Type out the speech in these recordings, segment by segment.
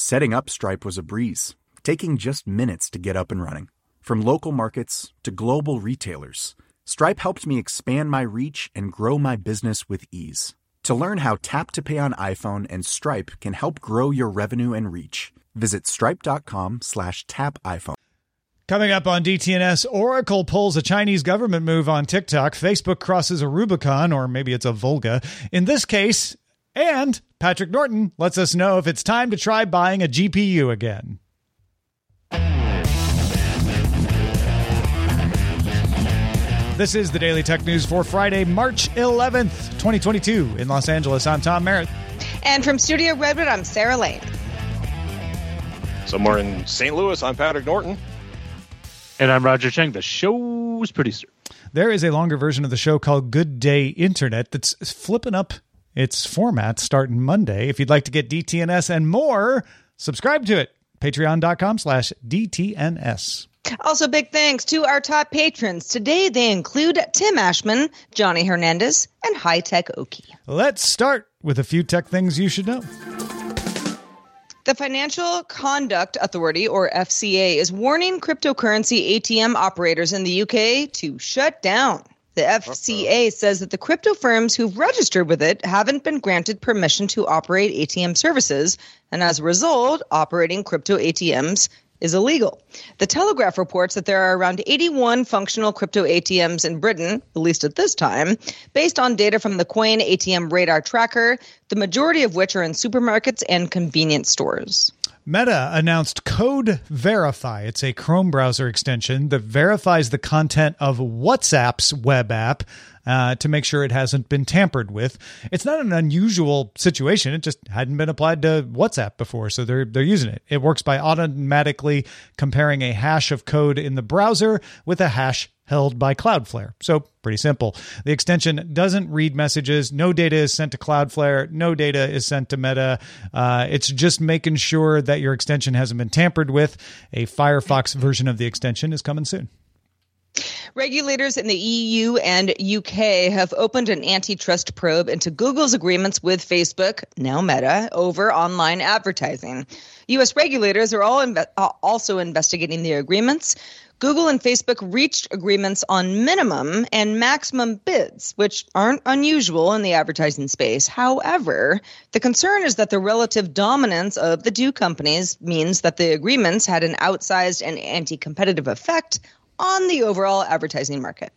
Setting up Stripe was a breeze, taking just minutes to get up and running. From local markets to global retailers, Stripe helped me expand my reach and grow my business with ease. To learn how Tap to Pay on iPhone and Stripe can help grow your revenue and reach, visit stripe.com slash tap iPhone. Coming up on DTNS, Oracle pulls a Chinese government move on TikTok. Facebook crosses a Rubicon, or maybe it's a Volga. In this case, and Patrick Norton lets us know if it's time to try buying a GPU again. This is the Daily Tech News for Friday, March 11th, 2022, in Los Angeles. I'm Tom Merritt. And from Studio Redwood, I'm Sarah Lane. Somewhere in St. Louis, I'm Patrick Norton. And I'm Roger Chang, the show's producer. There is a longer version of the show called Good Day Internet that's flipping up its format starting Monday. If you'd like to get DTNS and more, subscribe to it. Patreon.com slash DTNS. Also, big thanks to our top patrons. Today they include Tim Ashman, Johnny Hernandez, and High Tech Okie. Let's start with a few tech things you should know. The Financial Conduct Authority, or FCA, is warning cryptocurrency ATM operators in the UK to shut down. The FCA Uh-oh. says that the crypto firms who've registered with it haven't been granted permission to operate ATM services, and as a result, operating crypto ATMs is illegal. The Telegraph reports that there are around 81 functional crypto ATMs in Britain, at least at this time, based on data from the Coin ATM Radar Tracker, the majority of which are in supermarkets and convenience stores. Meta announced Code Verify. It's a Chrome browser extension that verifies the content of WhatsApp's web app uh, to make sure it hasn't been tampered with. It's not an unusual situation. It just hadn't been applied to WhatsApp before, so they're they're using it. It works by automatically comparing a hash of code in the browser with a hash held by Cloudflare. So, pretty simple. The extension doesn't read messages. No data is sent to Cloudflare. No data is sent to Meta. Uh, it's just making sure that your extension hasn't been tampered with. A Firefox version of the extension is coming soon. Regulators in the EU and UK have opened an antitrust probe into Google's agreements with Facebook, now Meta, over online advertising. U.S. regulators are all inve- uh, also investigating the agreements. Google and Facebook reached agreements on minimum and maximum bids, which aren't unusual in the advertising space. However, the concern is that the relative dominance of the two companies means that the agreements had an outsized and anti competitive effect on the overall advertising market.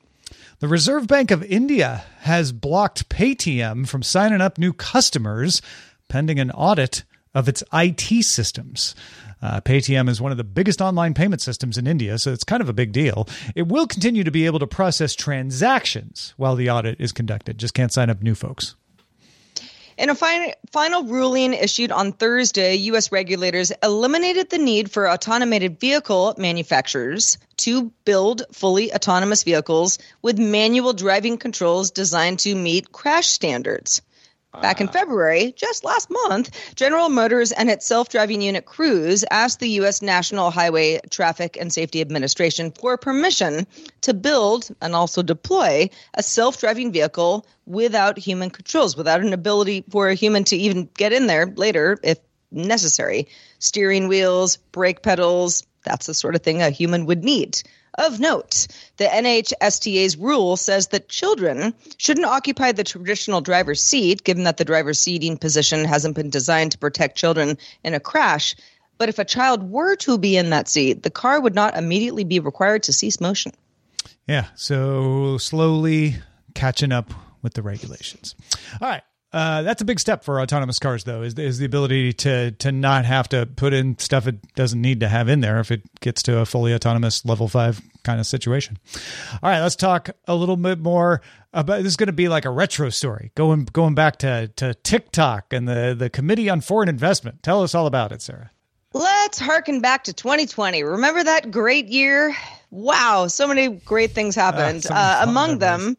The Reserve Bank of India has blocked Paytm from signing up new customers pending an audit of its IT systems. Uh, Paytm is one of the biggest online payment systems in India, so it's kind of a big deal. It will continue to be able to process transactions while the audit is conducted, just can't sign up new folks. In a fin- final ruling issued on Thursday, U.S. regulators eliminated the need for automated vehicle manufacturers to build fully autonomous vehicles with manual driving controls designed to meet crash standards. Back in February, just last month, General Motors and its self driving unit Cruise asked the U.S. National Highway Traffic and Safety Administration for permission to build and also deploy a self driving vehicle without human controls, without an ability for a human to even get in there later if necessary. Steering wheels, brake pedals, that's the sort of thing a human would need. Of note, the NHTSA's rule says that children shouldn't occupy the traditional driver's seat, given that the driver's seating position hasn't been designed to protect children in a crash. But if a child were to be in that seat, the car would not immediately be required to cease motion. Yeah, so slowly catching up with the regulations. All right. Uh, that's a big step for autonomous cars, though, is, is the ability to to not have to put in stuff it doesn't need to have in there if it gets to a fully autonomous level five kind of situation. All right, let's talk a little bit more about this. Is going to be like a retro story, going going back to to TikTok and the the Committee on Foreign Investment. Tell us all about it, Sarah. Let's harken back to 2020. Remember that great year? Wow, so many great things happened. Uh, uh, among them,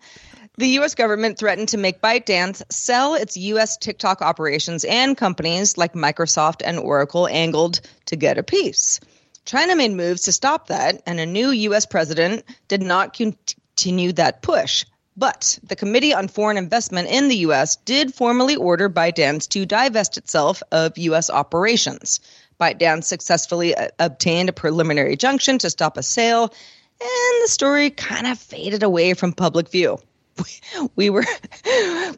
the U.S. government threatened to make ByteDance sell its U.S. TikTok operations, and companies like Microsoft and Oracle angled to get a piece. China made moves to stop that, and a new U.S. president did not continue that push. But the Committee on Foreign Investment in the U.S. did formally order ByteDance to divest itself of U.S. operations. ByteDance successfully uh, obtained a preliminary injunction to stop a sale, and the story kind of faded away from public view. We were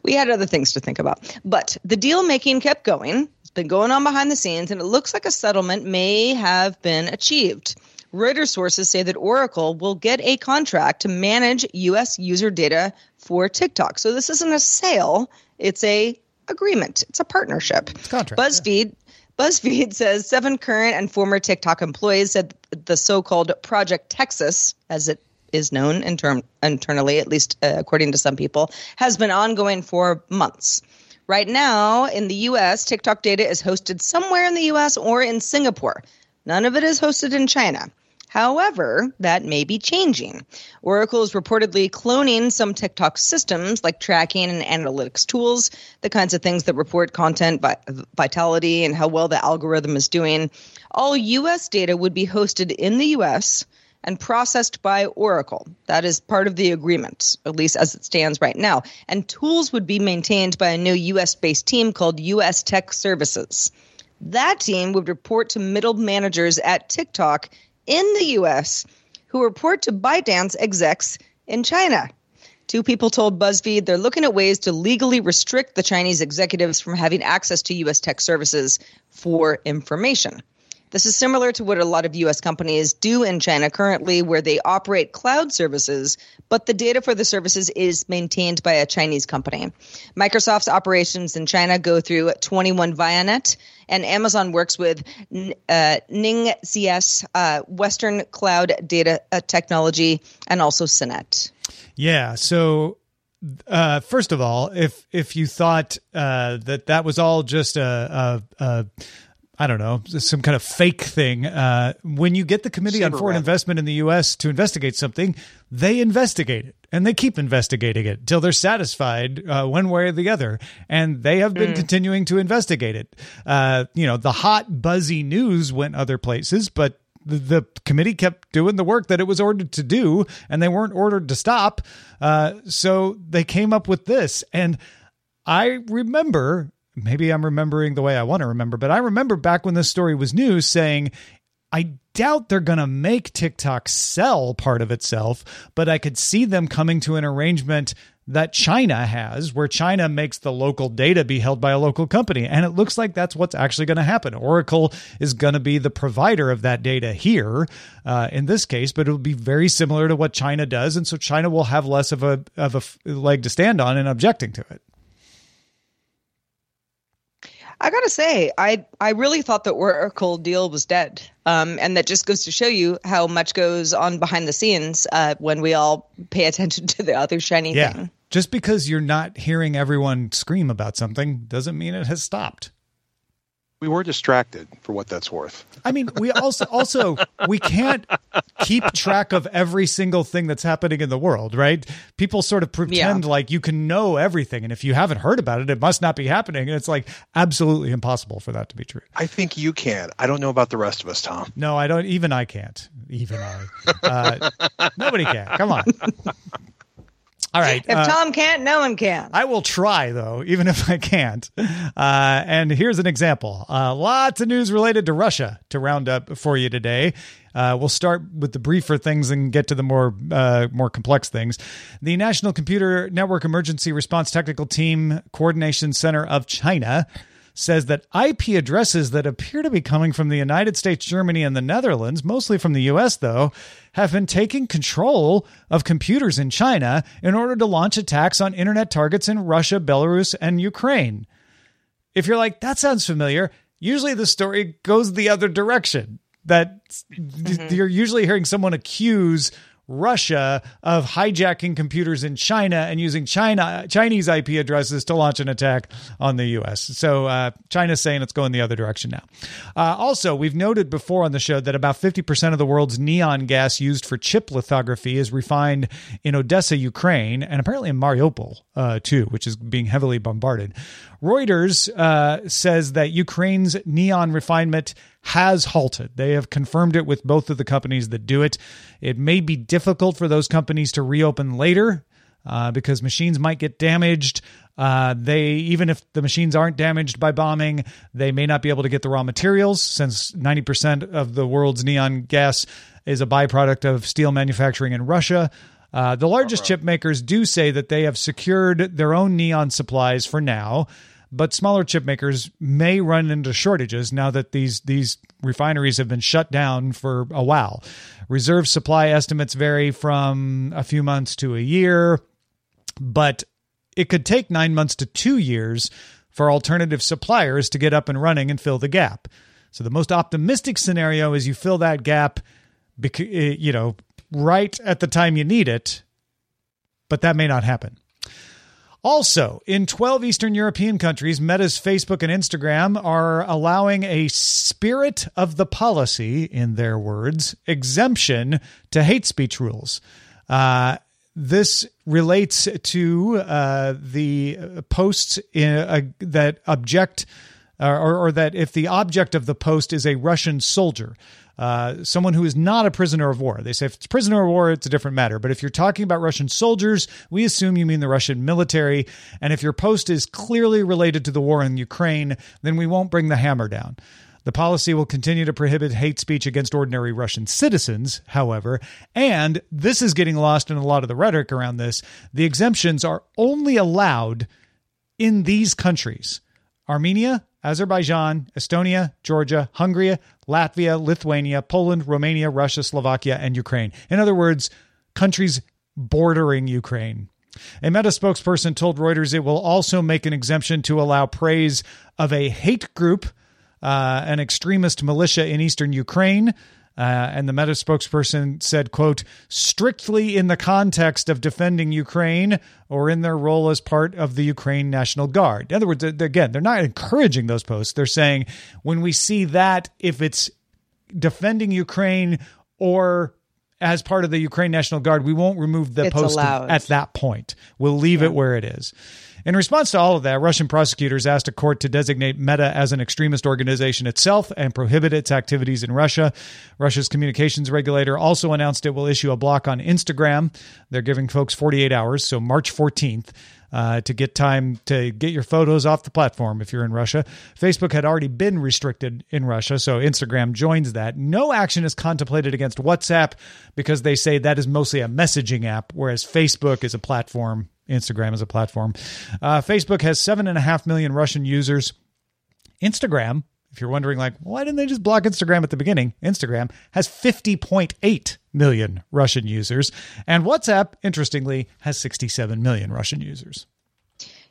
we had other things to think about, but the deal making kept going. It's been going on behind the scenes, and it looks like a settlement may have been achieved. Reuters sources say that Oracle will get a contract to manage U.S. user data for TikTok. So this isn't a sale; it's a agreement. It's a partnership. It's contract, BuzzFeed. BuzzFeed says seven current and former TikTok employees said the so-called Project Texas, as it is known in term, internally, at least uh, according to some people, has been ongoing for months. Right now, in the US, TikTok data is hosted somewhere in the US or in Singapore. None of it is hosted in China. However, that may be changing. Oracle is reportedly cloning some TikTok systems like tracking and analytics tools, the kinds of things that report content vitality and how well the algorithm is doing. All US data would be hosted in the US and processed by Oracle. That is part of the agreement, at least as it stands right now. And tools would be maintained by a new US based team called US Tech Services. That team would report to middle managers at TikTok in the US who report to ByteDance execs in China. Two people told BuzzFeed they're looking at ways to legally restrict the Chinese executives from having access to US tech services for information. This is similar to what a lot of US companies do in China currently, where they operate cloud services, but the data for the services is maintained by a Chinese company. Microsoft's operations in China go through 21 Vianet, and Amazon works with uh, Ning CS, uh, Western Cloud Data uh, Technology, and also Sinnet. Yeah. So uh, first of all, if if you thought uh, that that was all just a, a, a I don't know, some kind of fake thing. Uh, when you get the Committee on Foreign Investment in the U.S. to investigate something, they investigate it and they keep investigating it till they're satisfied uh, one way or the other. And they have been mm. continuing to investigate it. Uh, you know, the hot, buzzy news went other places, but the, the, committee kept doing the work that it was ordered to do, and they weren't ordered to stop. Uh, so they came up with this. And I remember maybe I'm remembering the way I want to remember, but I remember back when this story was new saying, I doubt they're going to make TikTok sell part of itself, but I could see them coming to an arrangement that China has, where China makes the local data be held by a local company. And it looks like that's what's actually going to happen. Oracle is going to be the provider of that data here uh, in this case, but it'll be very similar to what China does. And so China will have less of a, of a leg to stand on in objecting to it. I gotta say, I I really thought the Oracle deal was dead, um, and that just goes to show you how much goes on behind the scenes uh, when we all pay attention to the other shiny yeah. thing. Just because you're not hearing everyone scream about something doesn't mean it has stopped we were distracted for what that's worth. I mean, we also also we can't keep track of every single thing that's happening in the world, right? People sort of pretend yeah. like you can know everything and if you haven't heard about it, it must not be happening. And it's like absolutely impossible for that to be true. I think you can. I don't know about the rest of us, Tom. No, I don't even I can't. Even I. Uh, nobody can. Come on. All right. If uh, Tom can't, no one can. I will try though, even if I can't. Uh, and here's an example. Uh, lots of news related to Russia to round up for you today. Uh, we'll start with the briefer things and get to the more uh, more complex things. The National Computer Network Emergency Response Technical Team Coordination Center of China says that IP addresses that appear to be coming from the United States, Germany, and the Netherlands, mostly from the US though, have been taking control of computers in China in order to launch attacks on internet targets in Russia, Belarus, and Ukraine. If you're like, that sounds familiar, usually the story goes the other direction. That mm-hmm. you're usually hearing someone accuse Russia of hijacking computers in China and using China Chinese IP addresses to launch an attack on the U.S. So uh, China's saying it's going the other direction now. Uh, also, we've noted before on the show that about 50% of the world's neon gas used for chip lithography is refined in Odessa, Ukraine, and apparently in Mariupol uh, too, which is being heavily bombarded. Reuters uh, says that Ukraine's neon refinement has halted. They have confirmed it with both of the companies that do it. It may be difficult for those companies to reopen later uh, because machines might get damaged. Uh, they even if the machines aren't damaged by bombing, they may not be able to get the raw materials since 90% of the world's neon gas is a byproduct of steel manufacturing in Russia. Uh, the largest chip makers do say that they have secured their own neon supplies for now, but smaller chip makers may run into shortages now that these these refineries have been shut down for a while. Reserve supply estimates vary from a few months to a year, but it could take 9 months to 2 years for alternative suppliers to get up and running and fill the gap. So the most optimistic scenario is you fill that gap eh, you know right at the time you need it, but that may not happen. Also, in 12 Eastern European countries, Meta's Facebook and Instagram are allowing a spirit of the policy, in their words, exemption to hate speech rules. Uh, this relates to uh, the posts in, uh, that object, or, or that if the object of the post is a Russian soldier, uh, someone who is not a prisoner of war. They say if it's prisoner of war, it's a different matter. But if you're talking about Russian soldiers, we assume you mean the Russian military. And if your post is clearly related to the war in Ukraine, then we won't bring the hammer down. The policy will continue to prohibit hate speech against ordinary Russian citizens, however, and this is getting lost in a lot of the rhetoric around this. The exemptions are only allowed in these countries Armenia, Azerbaijan, Estonia, Georgia, Hungary, Latvia, Lithuania, Poland, Romania, Russia, Slovakia, and Ukraine. In other words, countries bordering Ukraine. A Meta spokesperson told Reuters it will also make an exemption to allow praise of a hate group, uh, an extremist militia in eastern Ukraine, uh, and the Meta spokesperson said, quote, strictly in the context of defending Ukraine or in their role as part of the Ukraine National Guard. In other words, again, they're not encouraging those posts. They're saying when we see that, if it's defending Ukraine or as part of the Ukraine National Guard, we won't remove the It's post allowed. at that point. We'll leave it where it is. In response to all of that, Russian prosecutors asked a court to designate Meta as an extremist organization itself and prohibit its activities in Russia. Russia's communications regulator also announced it will issue a block on Instagram. They're giving folks 48 hours, so March 14th. Uh, to get time to get your photos off the platform if you're in Russia. Facebook had already been restricted in Russia, so Instagram joins that. No action is contemplated against WhatsApp because they say that is mostly a messaging app, whereas Facebook is a platform Instagram as a platform. Uh, Facebook has seven and a half million Russian users. Instagram, if you're wondering, like, why didn't they just block Instagram at the beginning? Instagram has 50.8 million Russian users. And WhatsApp, interestingly, has 67 million Russian users.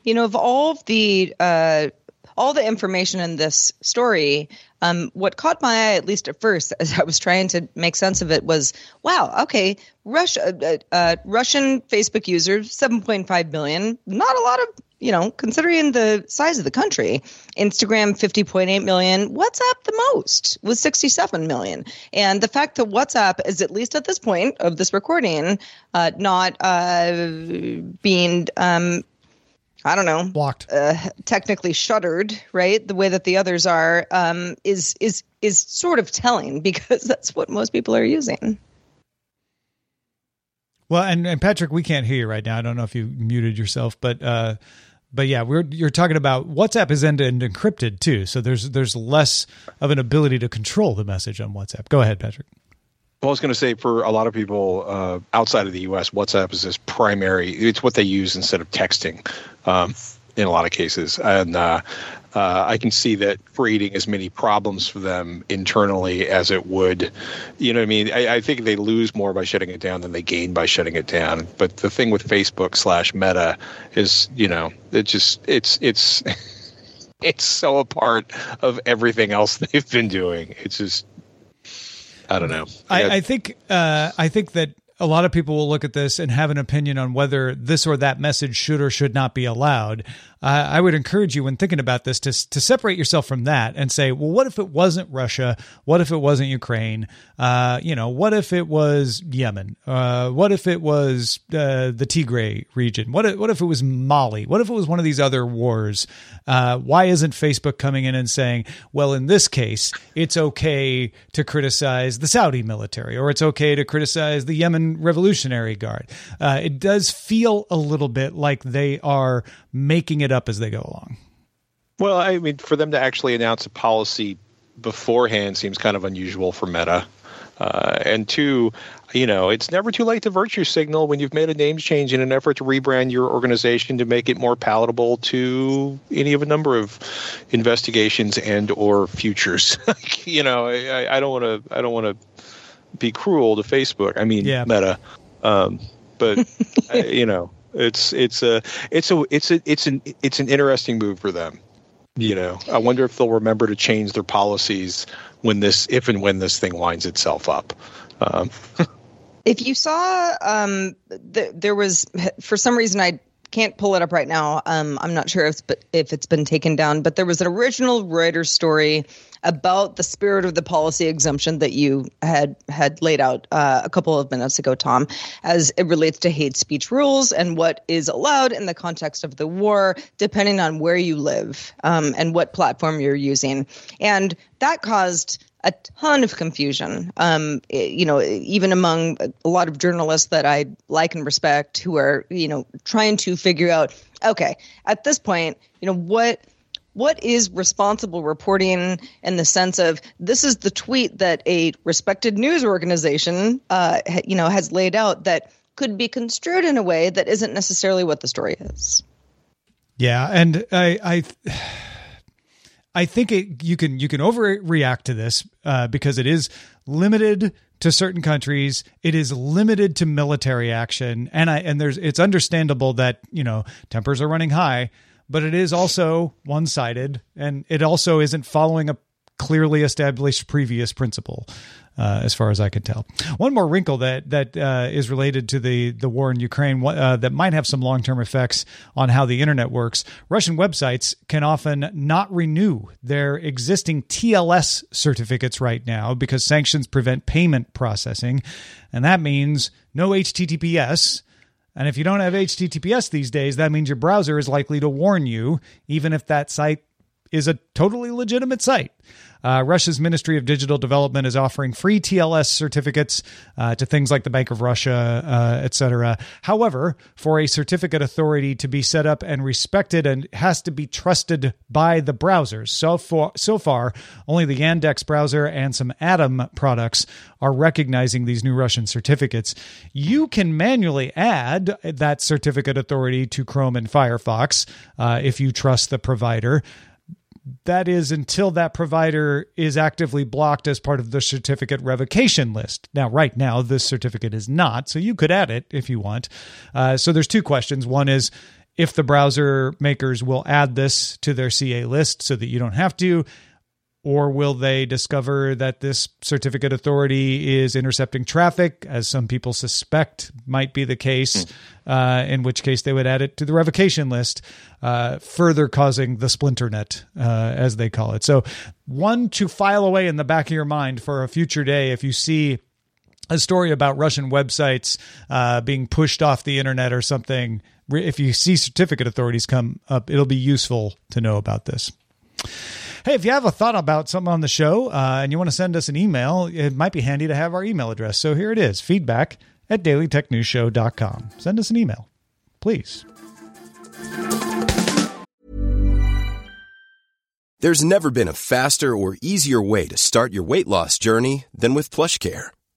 You know, of all of the uh, all the information in this story, um, what caught my eye, at least at first, as I was trying to make sense of it, was wow, okay, Russia, uh, uh, Russian Facebook users, 7.5 million, not a lot of, you know, considering the size of the country. Instagram, 50.8 million. WhatsApp, the most, with 67 million. And the fact that WhatsApp is, at least at this point of this recording, uh, not uh, being um, I don't know, Blocked. uh, technically shuttered, right? The way that the others are um, is is is sort of telling because that's what most people are using. Well, and, and Patrick, we can't hear you right now. I don't know if you muted yourself, but uh, but yeah, we're you're talking about WhatsApp is end to end encrypted too, so there's there's less of an ability to control the message on WhatsApp. Go ahead, Patrick. Well, I was going to say for a lot of people uh, outside of the U.S., WhatsApp is this primary. It's what they use instead of texting um, in a lot of cases, and uh, uh, I can see that creating as many problems for them internally as it would. You know what I mean? I, I think they lose more by shutting it down than they gain by shutting it down. But the thing with Facebook slash Meta is, you know, it just it's it's. it's so a part of everything else they've been doing. It's just I don't know. I, I think uh, I think that a lot of people will look at this and have an opinion on whether this or that message should or should not be allowed. Uh, I would encourage you when thinking about this to to separate yourself from that and say, well, what if it wasn't Russia? What if it wasn't Ukraine? Uh, you know, what if it was Yemen? Uh, what if it was uh, the Tigray region? What if, what if it was Mali? What if it was one of these other wars? Uh, why isn't Facebook coming in and saying, well, in this case, it's okay to criticize the Saudi military or it's okay to criticize the Yemen Revolutionary Guard? Uh, it does feel a little bit like they are making it up as they go along. Well, I mean, for them to actually announce a policy beforehand seems kind of unusual for Meta. Uh, and two, you know, it's never too late to virtue signal when you've made a names change in an effort to rebrand your organization to make it more palatable to any of a number of investigations and or futures. you know, I, I don't want to. I don't want to be cruel to Facebook. I mean, Yeah. Meta. Um, but I, you know, it's it's a it's a it's a it's an it's an interesting move for them. You know, I wonder if they'll remember to change their policies when this, if and when this thing winds itself up. Um, If you saw, um, th- there was for some reason I can't pull it up right now. Um, I'm not sure if if it's been taken down, but there was an original Reuters story about the spirit of the policy exemption that you had had laid out uh, a couple of minutes ago, Tom, as it relates to hate speech rules and what is allowed in the context of the war, depending on where you live um, and what platform you're using, and that caused a ton of confusion. Um, you know, even among a lot of journalists that I like and respect, who are you know trying to figure out, okay, at this point, you know what what is responsible reporting in the sense of this is the tweet that a respected news organization, uh, you know, has laid out that could be construed in a way that isn't necessarily what the story is. Yeah, and I I I think it you can you can overreact to this uh, because it is limited to certain countries. It is limited to military action, and I and there's it's understandable that you know tempers are running high, but it is also one sided, and it also isn't following a clearly established previous principle. Uh, as far as I can tell, one more wrinkle that that uh, is related to the the war in Ukraine uh, that might have some long term effects on how the internet works. Russian websites can often not renew their existing TLS certificates right now because sanctions prevent payment processing, and that means no HTTPS. And if you don't have HTTPS these days, that means your browser is likely to warn you, even if that site is a totally legitimate site. Uh, Russia's Ministry of Digital Development is offering free TLS certificates uh, to things like the Bank of Russia, uh, et cetera. However, for a certificate authority to be set up and respected, and has to be trusted by the browsers. So far, so far, only the Yandex browser and some Atom products are recognizing these new Russian certificates. You can manually add that certificate authority to Chrome and Firefox uh, if you trust the provider that is until that provider is actively blocked as part of the certificate revocation list. Now, right now, this certificate is not, so you could add it if you want. Uh, so there's two questions. One is if the browser makers will add this to their CA list so that you don't have to. Or will they discover that this certificate authority is intercepting traffic, as some people suspect might be the case, uh, in which case they would add it to the revocation list, uh, further causing the splinter net, uh, as they call it. So, one to file away in the back of your mind for a future day if you see a story about Russian websites uh, being pushed off the internet or something. If you see certificate authorities come up, it'll be useful to know about this. Hey, if you have a thought about something on the show uh, and you want to send us an email, it might be handy to have our email address. So here it is feedback at dailytechnewsshow.com. Send us an email, please. There's never been a faster or easier way to start your weight loss journey than with PlushCare.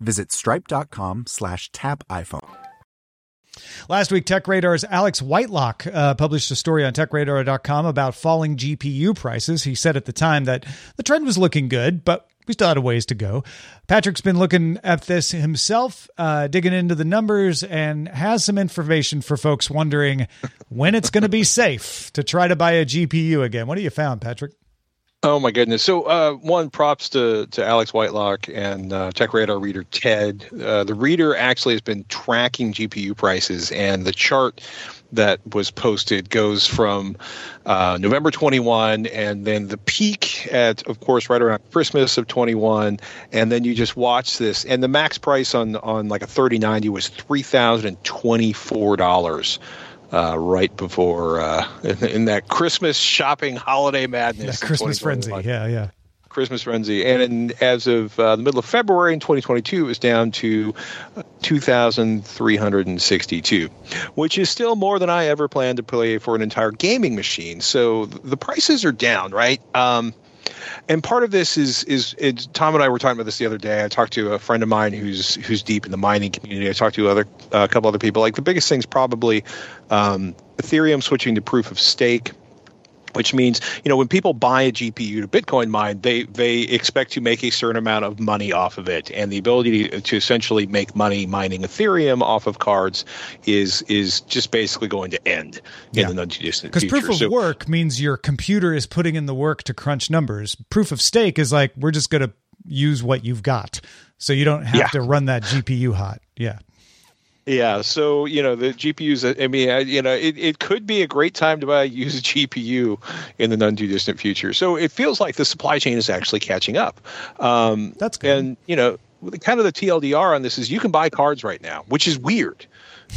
visit stripe.com slash tap iPhone. Last week, Tech Radar's Alex Whitelock uh, published a story on techradar.com about falling GPU prices. He said at the time that the trend was looking good, but we still had a ways to go. Patrick's been looking at this himself, uh, digging into the numbers, and has some information for folks wondering when it's going to be safe to try to buy a GPU again. What have you found, Patrick? Oh my goodness! So uh, one props to to Alex Whitelock and uh, Tech Radar reader Ted. Uh, the reader actually has been tracking GPU prices, and the chart that was posted goes from uh, November 21, and then the peak at, of course, right around Christmas of 21, and then you just watch this, and the max price on on like a 3090 was three thousand and twenty four dollars uh, right before uh, in, in, that Christmas shopping holiday madness. That Christmas frenzy, yeah, yeah. Christmas frenzy, and in, as of uh, the middle of February in 2022, it was down to 2,362, which is still more than I ever planned to play for an entire gaming machine. So the prices are down, right? Um, and part of this is is Tom and I were talking about this the other day. I talked to a friend of mine who's who's deep in the mining community. I talked to other a couple other people. Like the biggest thing's probably um, Ethereum switching to proof of stake which means you know when people buy a GPU to Bitcoin mine, they they expect to make a certain amount of money off of it, and the ability to, to essentially make money mining Ethereum off of cards is is just basically going to end yeah. in the not distant future. Because proof of so, work means your computer is putting in the work to crunch numbers. Proof of stake is like we're just going to use what you've got, so you don't have yeah. to run that GPU hot. Yeah. Yeah, so you know the GPUs. I mean, you know, it, it could be a great time to buy a used GPU in the non too distant future. So it feels like the supply chain is actually catching up. Um, That's good. And you know, kind of the TLDR on this is you can buy cards right now, which is weird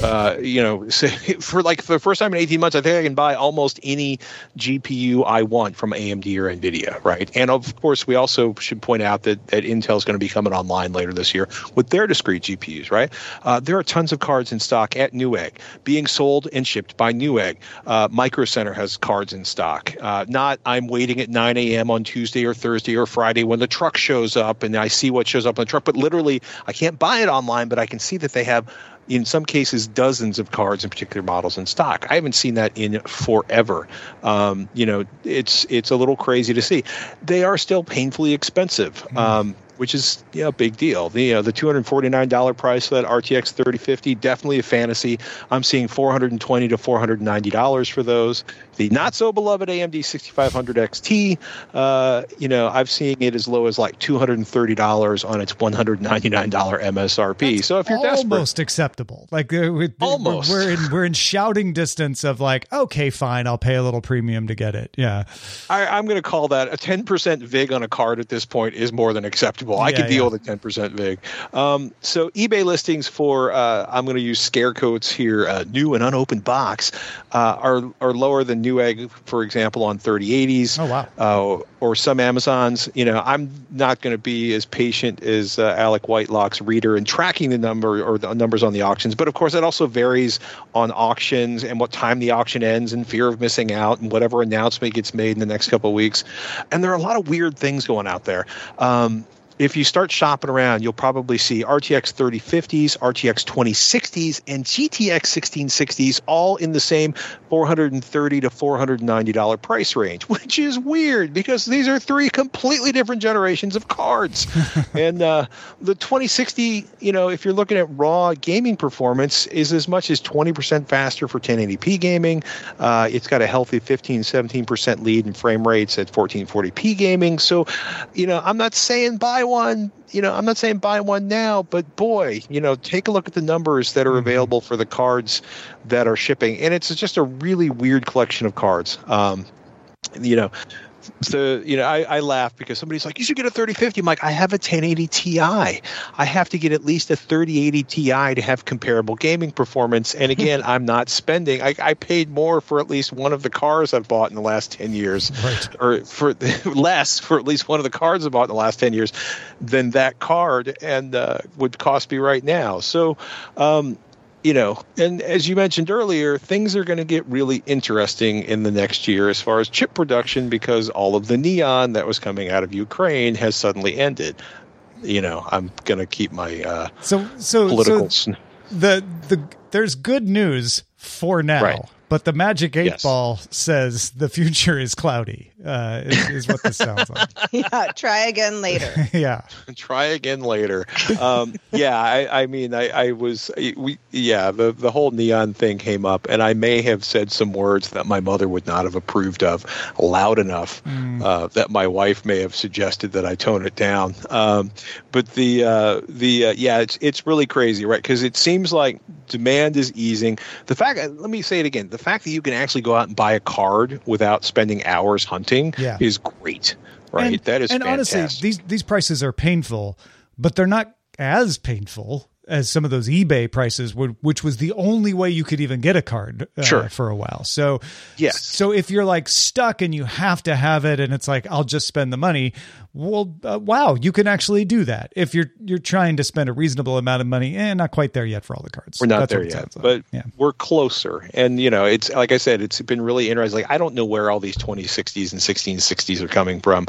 uh, you know, for like for the first time in 18 months, I think I can buy almost any GPU I want from AMD or NVIDIA, right? And of course, we also should point out that, that Intel is going to be coming online later this year with their discrete GPUs, right? Uh, there are tons of cards in stock at Newegg being sold and shipped by Newegg. Uh, Micro Center has cards in stock. Uh, not I'm waiting at 9 a.m. on Tuesday or Thursday or Friday when the truck shows up and I see what shows up on the truck, but literally I can't buy it online, but I can see that they have in some cases dozens of cards in particular models in stock. I haven't seen that in forever. Um, you know, it's it's a little crazy to see. They are still painfully expensive. Mm. Um, which is you know, a big deal. The know, the two hundred forty nine dollar price for that RTX thirty fifty definitely a fantasy. I'm seeing four hundred and twenty to four hundred ninety dollars for those. The not so beloved AMD sixty five hundred XT, uh, you know, I've seen it as low as like two hundred and thirty dollars on its one hundred ninety nine dollar MSRP. That's so if you're desperate, almost acceptable. Like uh, we- Almost. we're in we're in shouting distance of like, okay, fine, I'll pay a little premium to get it. Yeah, I, I'm going to call that a 10% VIG on a card at this point is more than acceptable. I Yeah, can deal yeah. with a 10% VIG. Um, so eBay listings for, uh, I'm going to use scare quotes here, uh, new and unopened box, uh, are, are lower than Newegg, for example, on 3080s. Oh, wow. Uh, or some Amazons. You know, I'm not going to be as patient as uh, Alec Whitelock's reader in tracking the number or the numbers on the auctions. But of course, it also varies on auctions and what time the auction ends and fear of missing out and whatever announcement gets made in the next couple of weeks. And there are a lot of weird things going out there. Um, if you start shopping around, you'll probably see RTX 3050s, RTX 2060s, and GTX 1660s all in the same $430 to 490 dollar price range, which is weird because these are three completely different generations of cards. and uh, the 2060, you know, if you're looking at raw gaming performance, is as much as 20% faster for 1080p gaming. Uh, it's got a healthy 15, 17% lead in frame rates at 1440p gaming. So, you know, I'm not saying buy one. You know, I'm not saying buy one now, but boy, you know, take a look at the numbers that are available for the cards that are shipping, and it's just a really weird collection of cards. Um, you know, the you know I, I laugh because somebody's like you should get a 3050 i'm like i have a 1080 ti i. Have to get at least a 3080 ti to have comparable gaming performance. And again i'm not spending I, I paid more for at least one of the cars i've bought in the last 10 years. Right. or for less for at least one of the cards i bought in the last 10 years than that card and uh, would cost me right now. So um, you know, and as you mentioned earlier, things are going to get really interesting in the next year as far as chip production because all of the neon that was coming out of Ukraine has suddenly ended. You know, I'm going to keep my uh, so so political. so the the there's good news for now. Right. But the magic eight Yes. ball says the future is cloudy. Uh, is, is what this sounds like. yeah, try again later. yeah. try again later. Um, yeah, I, I mean, I, I was we yeah the the whole neon thing came up, and I may have said some words that my mother would not have approved of loud enough uh, that my wife may have suggested that I tone it down. Um, but the uh, the uh, yeah, it's it's really crazy, right? Because it seems like demand is easing. The fact, let me say it again, the fact that you can actually go out and buy a card without spending hours hunting Yeah. is great. Right, And, that is and honestly, these these prices are painful, but they're not as painful as some of those eBay prices, would, which was the only way you could even get a card uh, Sure. for a while. So, Yes. So if you're like stuck and you have to have it, and it's like I'll just spend the money. Well, uh, wow, you can actually do that if you're you're trying to spend a reasonable amount of money, and not quite there yet for all the cards. We're not That's there yet, but yeah. we're closer. And you know, it's like I said, it's been really interesting. Like I don't know where all these 2060s and 1660s are coming from,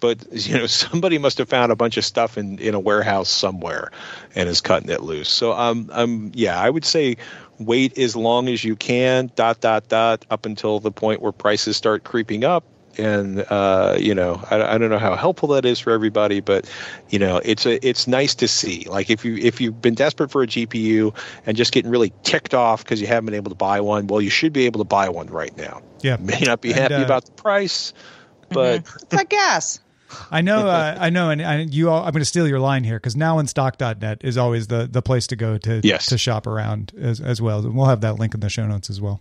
but you know, somebody must have found a bunch of stuff in in a warehouse somewhere and is cutting it loose. So um, um, yeah, I would say wait as long as you can. Dot dot dot up until the point where prices start creeping up. And uh, you know, I, I don't know how helpful that is for everybody, but you know, it's a it's nice to see. Like if you if you've been desperate for a GPU and just getting really ticked off because you haven't been able to buy one, well, you should be able to buy one right now. Yeah. May not be And, happy uh, about the price, but It's like gas. I know, uh, I know, and, and you. All, I'm going to steal your line here because nowinstock.net is always the the place to go to Yes. to shop around as as well. And we'll have that link in the show notes as well.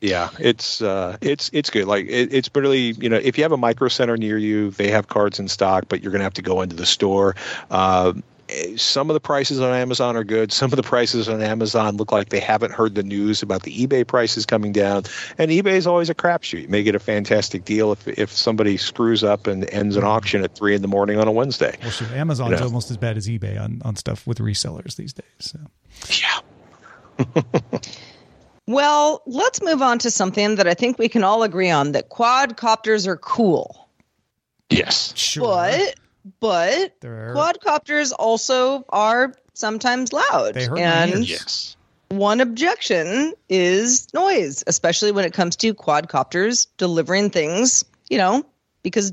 Yeah, it's uh, it's it's good. Like it, it's really you know if you have a micro center near you, they have cards in stock, but you're going to have to go into the store. Uh, some of the prices on Amazon are good. Some of the prices on Amazon look like they haven't heard the news about the eBay prices coming down. And eBay is always a crapshoot. You may get a fantastic deal if if somebody screws up and ends an auction at three in the morning on a Wednesday. Well, shoot, Amazon's Yeah. almost as bad as eBay on on stuff with resellers these days. So. Yeah. Well, let's move on to something that I think we can all agree on that quadcopters are cool. Yes. Sure. But but They're- quadcopters also are sometimes loud. They hurt my and ears. Yes. one objection is noise, especially when it comes to quadcopters delivering things, you know, because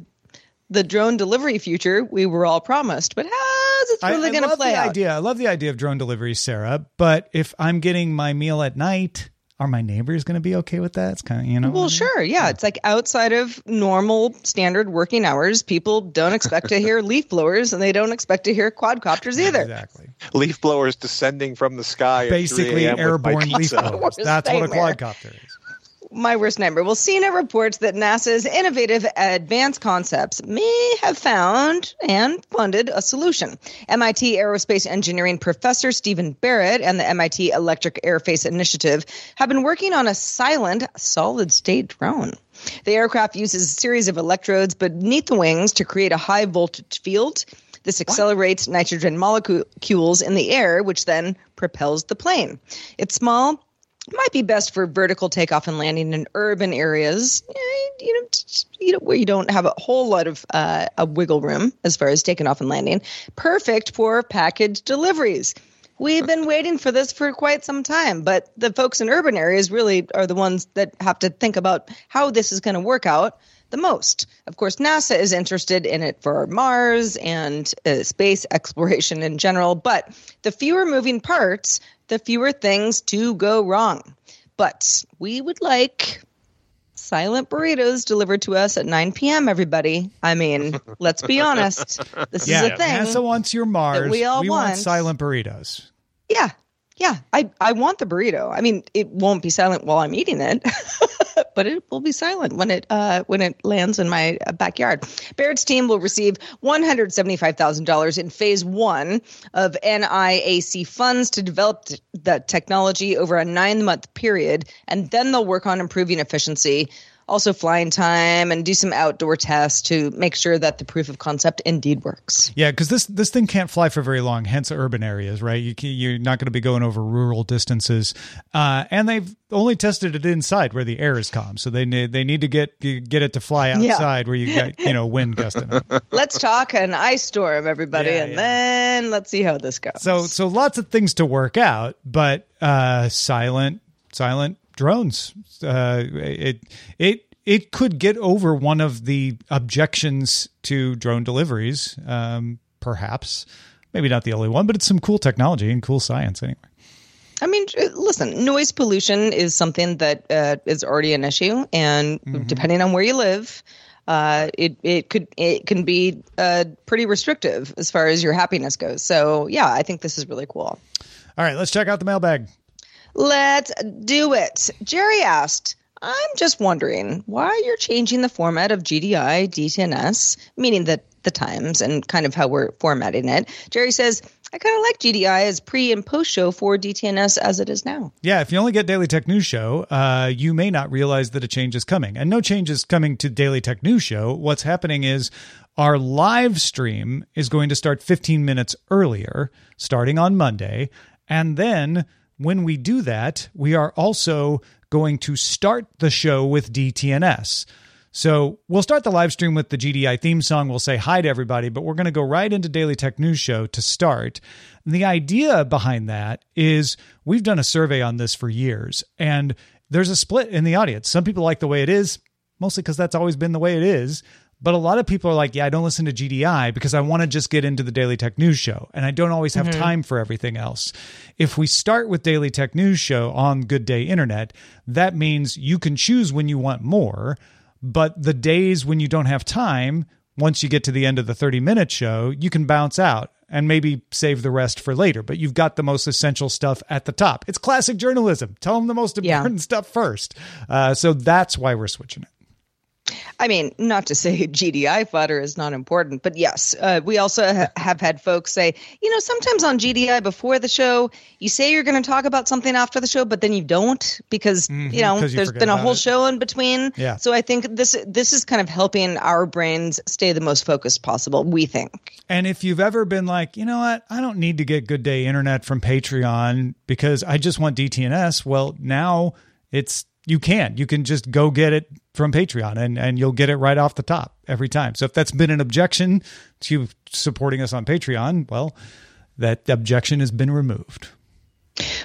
the drone delivery future we were all promised. But how's it really going to play the out? idea. I love the idea of drone delivery, Sarah. But if I'm getting my meal at night, are my neighbors going to be okay with that? It's kind of you know. Well, sure. Yeah. It's like outside of normal standard working hours, people don't expect to hear leaf blowers and they don't expect to hear quadcopters either. Exactly. Leaf blowers descending from the sky. at 3 Basically, a.m. airborne leaf blowers. That's what a quadcopter is. My worst nightmare. Well, CNET reports that NASA's innovative advanced concepts may have found and funded a solution. MIT Aerospace Engineering professor Stephen Barrett and the MIT Electric Aircraft Initiative have been working on a silent solid state drone. The aircraft uses a series of electrodes beneath the wings to create a high voltage field. This accelerates nitrogen molecules in the air, which then propels the plane. It's small, might be best for vertical takeoff and landing in urban areas, eh, you know, you know where you don't have a whole lot of uh, a wiggle room as far as taking off and landing. Perfect for package deliveries. We've been waiting for this for quite some time, but the folks in urban areas really are the ones that have to think about how this is going to work out the most. Of course, NASA is interested in it for Mars and uh, space exploration in general, but the fewer moving parts, the fewer things to go wrong. But we would like silent burritos delivered to us at 9 p.m. Everybody, I mean, let's be honest. This Yeah, is a thing. NASA wants your Mars. we all want. want. silent burritos. Yeah. Yeah. I, I want the burrito. I mean, it won't be silent while I'm eating it, but it will be silent when it uh, when it lands in my uh, backyard. Barrett's team will receive $175,000 in phase one of NIAC funds to develop the technology over a nine month period. And then they'll work on improving efficiency, also flying time, and do some outdoor tests to make sure that the proof of concept indeed works. Yeah, because this this thing can't fly for very long. Hence, urban areas, right? You can, you're not going to be going over rural distances, uh, and they've only tested it inside where the air is calm. So they need they need to get get it to fly Yeah. outside where you got you know wind gusting. let's talk an ice storm, everybody, Yeah, and yeah. then let's see how this goes. So so lots of things to work out, but uh, silent silent drones. Uh, it it it could get over one of the objections to drone deliveries, um, perhaps. Maybe not the only one, but it's some cool technology and cool science anyway. I mean, uh, listen, noise pollution is something that uh, is already an issue, and depending on where you live, uh, it it could it can be uh, pretty restrictive as far as your happiness goes. So yeah, I think this is really cool. All right, let's check out the mailbag. Let's do it. Jerry asked, I'm just wondering why you're changing the format of GDI DTNS, meaning that the times and kind of how we're formatting it. Jerry says, I kind of like GDI as pre and post show for DTNS as it is now. Yeah, if you only get Daily Tech News Show, uh, you may not realize that a change is coming. And no change is coming to Daily Tech News Show. What's happening is our live stream is going to start 15 minutes earlier, starting on Monday. And then when we do that, we are also going to start the show with DTNS. So we'll start the live stream with the GDI theme song. We'll say hi to everybody, but we're going to go right into Daily Tech News Show to start. And the idea behind that is we've done a survey on this for years, and there's a split in the audience. Some people like the way it is, mostly because that's always been the way it is. But a lot of people are like, yeah, I don't listen to GDI because I want to just get into the Daily Tech News Show and I don't always have time for everything else. If we start with Daily Tech News Show on Good Day Internet, that means you can choose when you want more. But the days when you don't have time, once you get to the end of the 30 minute show, you can bounce out and maybe save the rest for later. But you've got the most essential stuff at the top. It's classic journalism. Tell them the most Yeah. important stuff first. Uh, so that's why we're switching it. I mean, not to say GDI fodder is not important, but yes, uh, we also ha- have had folks say, you know, sometimes on GDI before the show, you say you're going to talk about something after the show, but then you don't because you know you there's been a whole it. show in between. Yeah. So I think this this is kind of helping our brains stay the most focused possible. We think. And if you've ever been like, you know what, I don't need to get Good Day Internet from Patreon because I just want DTNS, well, now it's you can. You can just go get it from Patreon and, and you'll get it right off the top every time. So if that's been an objection to supporting us on Patreon, well, that objection has been removed.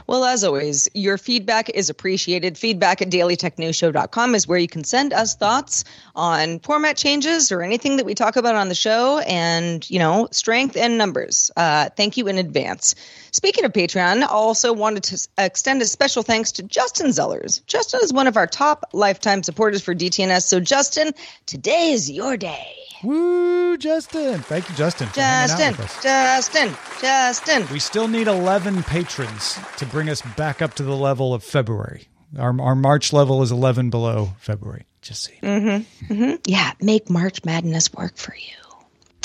Well, as always, your feedback is appreciated. Feedback at dailytechnewsshow.com is where you can send us thoughts on format changes or anything that we talk about on the show and, you know, strength and numbers. Uh, thank you in advance. Speaking of Patreon, I also wanted to extend a special thanks to Justin Zellers. Justin is one of our top lifetime supporters for DTNS. So, Justin, today is your day. Woo, Justin. Thank you, Justin. for out Justin, with us. Justin, Justin. We still need 11 patrons to bring us back up to the level of February. Our, our March level is 11 below February. Just so you know. Yeah, make March Madness work for you.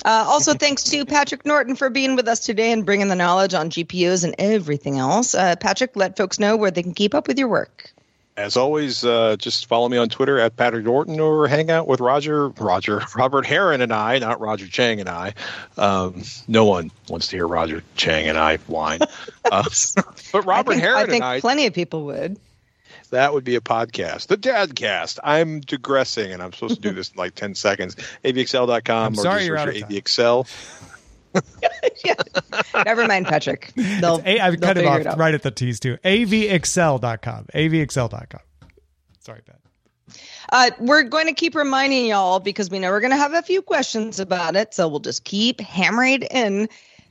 Uh, also, thanks to Patrick Norton for being with us today and bringing the knowledge on GPUs and everything else. Uh, Patrick, let folks know where they can keep up with your work. As always, uh, just follow me on Twitter at Patrick Norton or hang out with Roger, Roger, Robert Heron and I, not Roger Chang and I. Um, no one wants to hear Roger Chang and I whine. Uh, but Robert I think, Heron I think I, plenty of people would. that would be a podcast. The Dadcast. I'm digressing and I'm supposed to do this in like 10 seconds. avxl.com I'm or sorry just you're search out of time. AVXL. Never mind, Patrick. They'll, A, I've they'll cut it off it right at the T's too. avxl.com. avxl.com. Sorry, Pat. Uh, we're going to keep reminding y'all because we know we're going to have a few questions about it. So we'll just keep hammering in.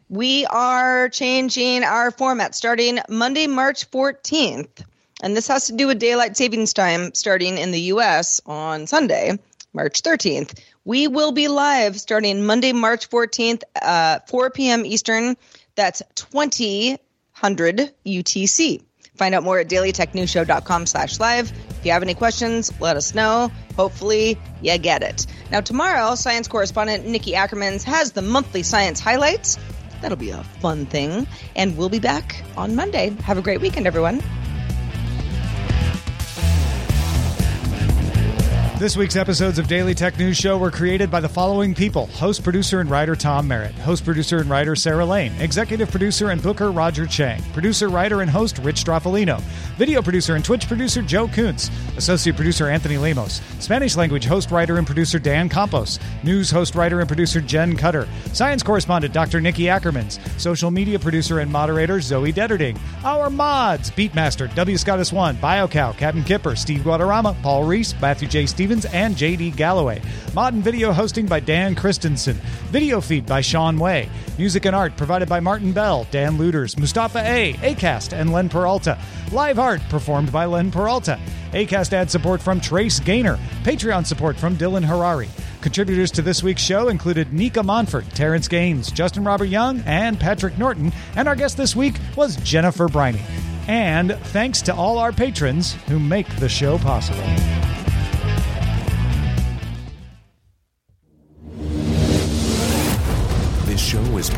We are changing our format starting Monday, March 14th. And this has to do with daylight savings time starting in the US on Sunday, March 13th. We will be live starting Monday, March 14th, uh, 4 p.m. Eastern. That's 2000 UTC. Find out more at dailytechnewsshow.com slash live. If you have any questions, let us know. Hopefully you get it. Now tomorrow, science correspondent Nikki Ackermans has the monthly science highlights. That'll be a fun thing. And we'll be back on Monday. Have a great weekend, everyone. This week's episodes of Daily Tech News Show were created by the following people. Host, producer, and writer Tom Merritt, host, producer, and writer Sarah Lane, executive producer and booker Roger Chang, producer, writer, and host Rich Stroffolino, video producer and Twitch producer Joe Kuntz, associate producer Anthony Lemos, Spanish language host, writer, and producer Dan Campos, news host, writer, and producer Jen Cutter, science correspondent Dr. Nikki Ackermans, social media producer and moderator Zoe Detterding, our mods Beatmaster, W. Scottus One, BioCow, Captain Kipper, Steve Guadarrama, Paul Reese, Matthew J. Stevens, and JD Galloway. Mod and video hosting by Dan Christensen. Video feed by Sean Way. Music and art provided by Martin Bell, Dan Looter, Mustafa A, Acast, and Len Peralta. Live art performed by Len Peralta. Acast ad support from Trace Gaynor. Patreon support from Dylan Harari. Contributors to this week's show included Nika Monfort, Terrence Gaines, Justin Robert Young, and Patrick Norton. And our guest this week was Jennifer Briney. And thanks to all our patrons who make the show possible.